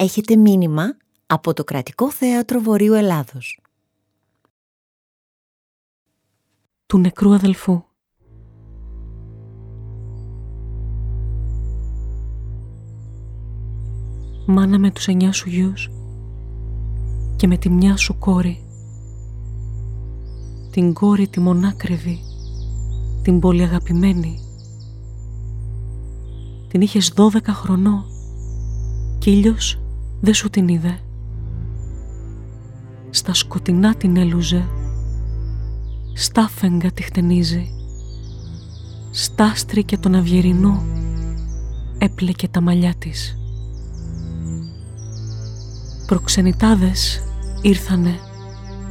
έχετε μήνυμα από το Κρατικό Θέατρο Βορείου Ελλάδος. Του νεκρού αδελφού. Μάνα με τους εννιά σου γιους και με τη μια σου κόρη. Την κόρη τη μονάκριβη την πολύ αγαπημένη την είχες δώδεκα χρονών κι ήλιος δεν σου την είδε. Στα σκοτεινά την έλουζε, στάφεγγα τη χτενίζει, στάστρι και τον αυγερινό έπλεκε τα μαλλιά της. Προξενιτάδες ήρθανε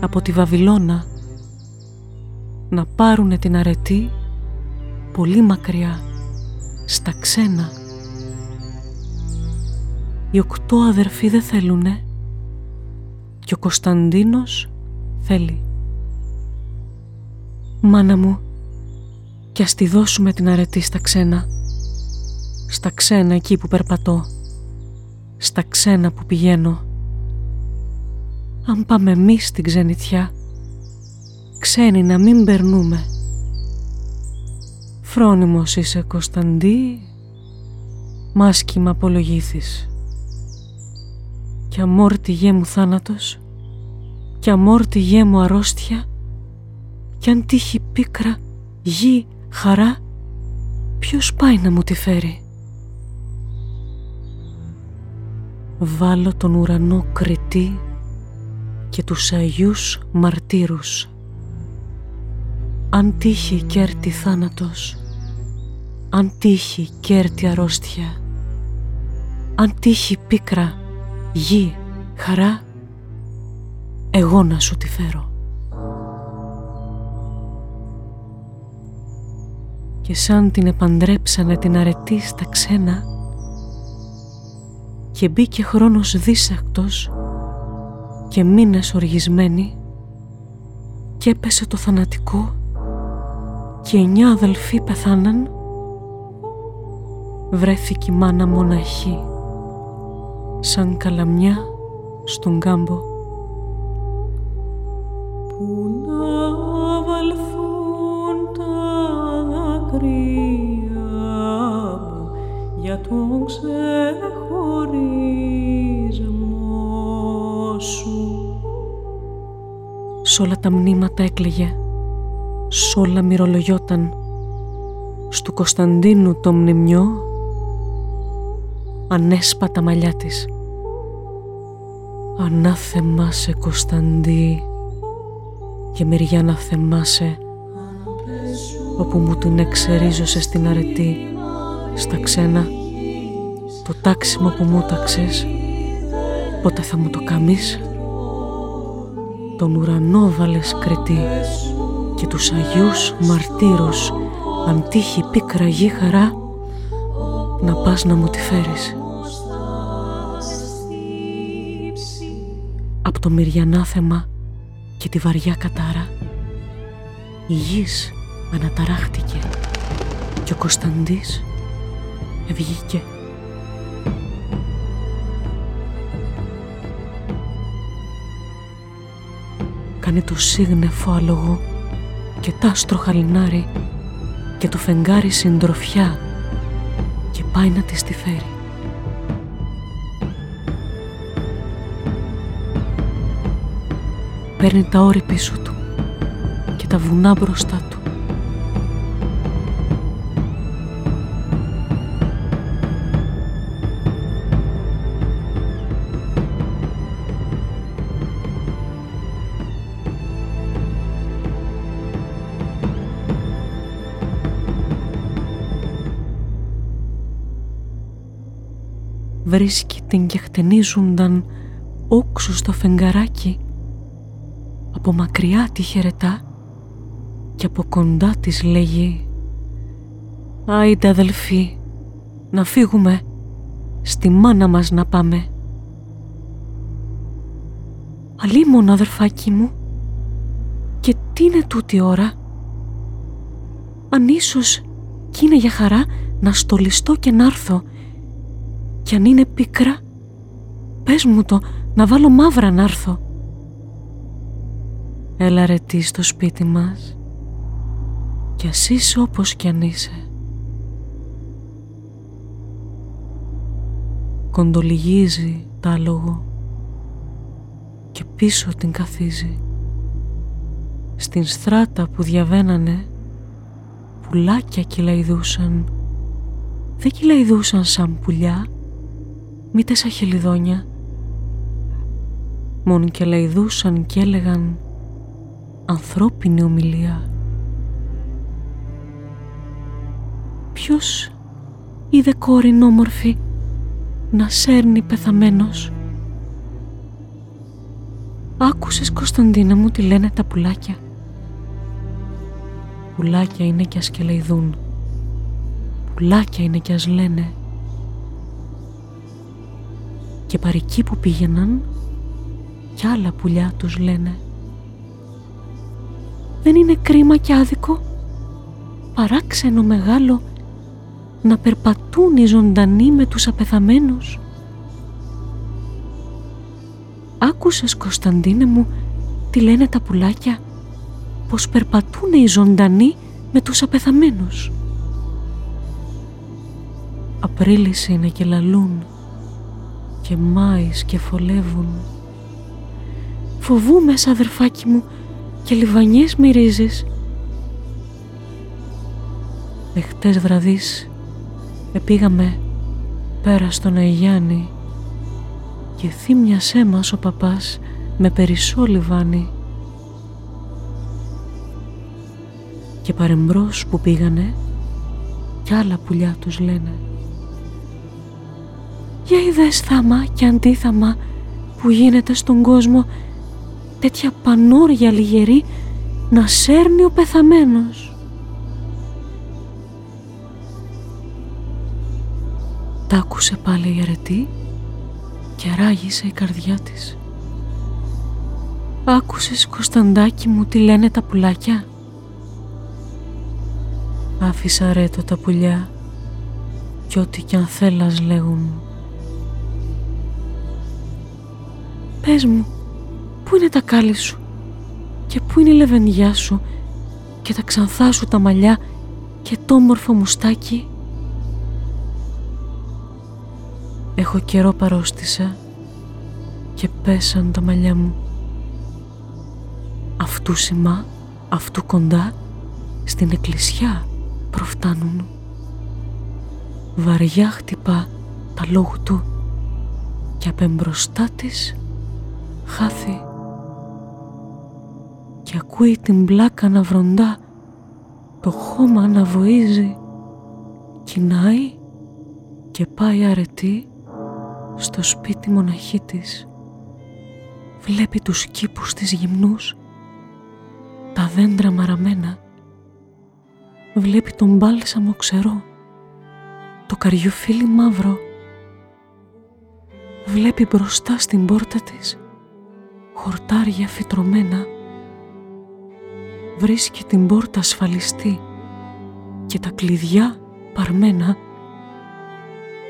από τη Βαβυλώνα να πάρουνε την αρετή πολύ μακριά στα ξένα. Οι οκτώ αδερφοί δεν θέλουνε και ο Κωνσταντίνος θέλει. Μάνα μου, κι ας τη δώσουμε την αρετή στα ξένα. Στα ξένα εκεί που περπατώ. Στα ξένα που πηγαίνω. Αν πάμε εμείς στην ξενιτιά, ξένοι να μην περνούμε Φρόνιμος είσαι Κωνσταντή, μάσκημα απολογήθης. Κι αμόρτη γέ μου θάνατος, κι αμόρτη γέ μου αρρώστια, κι αν τύχει πίκρα, γη, χαρά, ποιος πάει να μου τη φέρει; Βάλω τον ουρανό κριτή και τους Αγίους Μαρτύρους. Αν τύχει κέρτη θάνατος, αν τύχει κέρτη αρρώστια, αν τύχει πίκρα, γη, χαρά, εγώ να σου τη φέρω. Και σαν την επαντρέψανε την αρετή στα ξένα και μπήκε χρόνος δίσακτος και μήνες οργισμένη και έπεσε το θανατικό και εννιά αδελφοί πεθάναν βρέθηκε η μάνα μοναχή σαν καλαμιά στον κάμπο. Που να βαλθούν τα δάκρυα μου για τον ξεχωρισμό σου. Σ' όλα τα μνήματα έκλαιγε σ' όλα μυρολογιόταν. Στου Κωνσταντίνου το μνημιό ανέσπα μαλλιά της. Ανάθεμά σε Κωνσταντί και μεριά να θεμάσαι όπου μου την εξερίζωσε στην αρετή στα ξένα το τάξιμο που μου ταξες πότε θα μου το καμείς; Τον ουρανό βάλες κρετή και τους Αγίους Μαρτύρους αν τύχει πίκρα γη χαρά να πας να μου τη φέρεις. Το μυριανάθεμα και τη βαριά κατάρα η γης αναταράχτηκε και ο Κωνσταντής βγήκε. Κάνε το σύγνεφο άλογο και τ' άστρο χαλινάρι και το φεγγάρι συντροφιά και πάει να τη τη φέρει. Παίρνει τα όρη πίσω του και τα βουνά μπροστά του. Βρίσκει την και χτενίζουνταν όξου στο φεγγαράκι από μακριά τη χαιρετά και από κοντά της λέγει «Άιντε αδελφοί, να φύγουμε, στη μάνα μας να πάμε». «Αλίμον αδερφάκι μου, και τι είναι τούτη ώρα» αν ίσως κι είναι για χαρά να στολιστώ και να έρθω κι αν είναι πίκρα Πες μου το, να βάλω μαύρα να έρθω. Έλα ρε τι στο σπίτι μας κι ας είσαι όπως κι αν είσαι. Κοντολιγίζει τ' άλογο και πίσω την καθίζει. Στην στράτα που διαβαίνανε πουλάκια κυλαϊδούσαν. Δεν κυλαϊδούσαν σαν πουλιά, μήτε σαν χελιδόνια. Μόνο κυλαϊδούσαν και έλεγαν ανθρώπινη ομιλία. Ποιος είδε κόρη όμορφη να σέρνει πεθαμένος; Άκουσες Κωνσταντίνα μου τι λένε τα πουλάκια; Πουλάκια είναι κι ας κελεϊδούν. Πουλάκια είναι κι ας λένε. Και παρικοί που πήγαιναν κι άλλα πουλιά τους λένε. Δεν είναι κρίμα κι άδικο. Παράξενο μεγάλο να περπατούν οι ζωντανοί με τους απεθαμένους. Άκουσες Κωνσταντίνε μου τι λένε τα πουλάκια; Πως περπατούν οι ζωντανοί με τους απεθαμένους. Απρίλης είναι και λαλούν και Μάης και φολεύουν. Φοβούμαι αδερφάκι μου και λιβανιές μυρίζεις. Εχτες βραδείς επήγαμε πέρα στον Αγιάννη και θύμιασέ μας ο παπάς με περισσό λιβάνι. Και παρεμπρός που πήγανε κι άλλα πουλιά τους λένε «Για είδες θάμα και αντίθαμα που γίνεται στον κόσμο τέτοια πανόρια λιγερή να σέρνει ο πεθαμένος». Τ' άκουσε πάλι η αρετή και ράγισε η καρδιά της. Άκουσες Κωνσταντάκι μου τι λένε τα πουλάκια; Άφησα ρέτο τα πουλιά κι ό,τι κι αν θέλας λέγουν. Πες μου, πού είναι τα κάλλη σου; Και πού είναι η λεβενδιά σου; Και τα ξανθά σου τα μαλλιά; Και το όμορφο μουστάκι; Έχω καιρό παρόστησα και πέσαν τα μαλλιά μου. Αυτού σημά, αυτού κοντά, στην εκκλησιά προφτάνουν. Βαριά χτυπά τα λόγου του και απεμπροστά της χάθη και ακούει την πλάκα να βροντά το χώμα να βοίζει κοινάει και πάει αρετή στο σπίτι μοναχή της. Βλέπει τους κήπους της γυμνούς, τα δέντρα μαραμένα. Βλέπει τον μπάλσαμο ξερό, το καριοφίλι μαύρο. Βλέπει μπροστά στην πόρτα της χορτάρια φυτρωμένα. Βρίσκει την πόρτα ασφαλιστή και τα κλειδιά παρμένα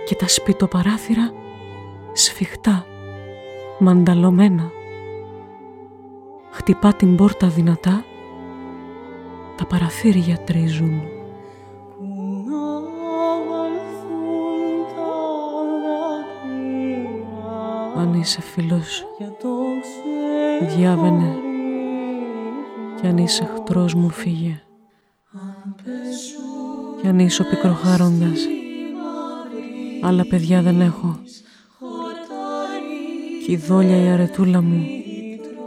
και τα σπιτοπαράθυρα σφιχτά, μανταλωμένα. Χτυπά την πόρτα δυνατά, τα παραθύρια τρίζουν. Αν είσαι φίλος, διάβαινε κι αν είσαι εχθρός μου φύγε. Κι αν είσαι ο πικροχάροντας, άλλα παιδιά δεν έχω κι η δόλια η αρετούλα μου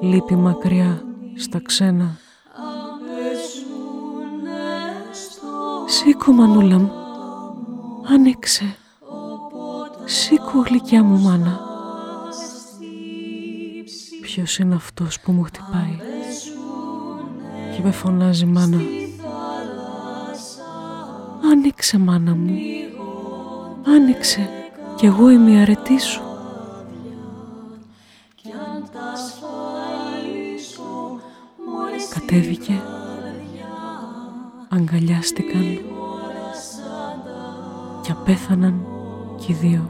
λείπει μακριά στα ξένα. Σήκω μανούλα μου, άνοιξε, σήκω γλυκιά μου μάνα. Ποιος είναι αυτός που μου χτυπάει; Και με φωνάζει μάνα. Άνοιξε μάνα μου, άνοιξε κι εγώ είμαι η αρετή σου. κατέβηκε αγκαλιάστηκαν και απέθαναν κι οι δύο.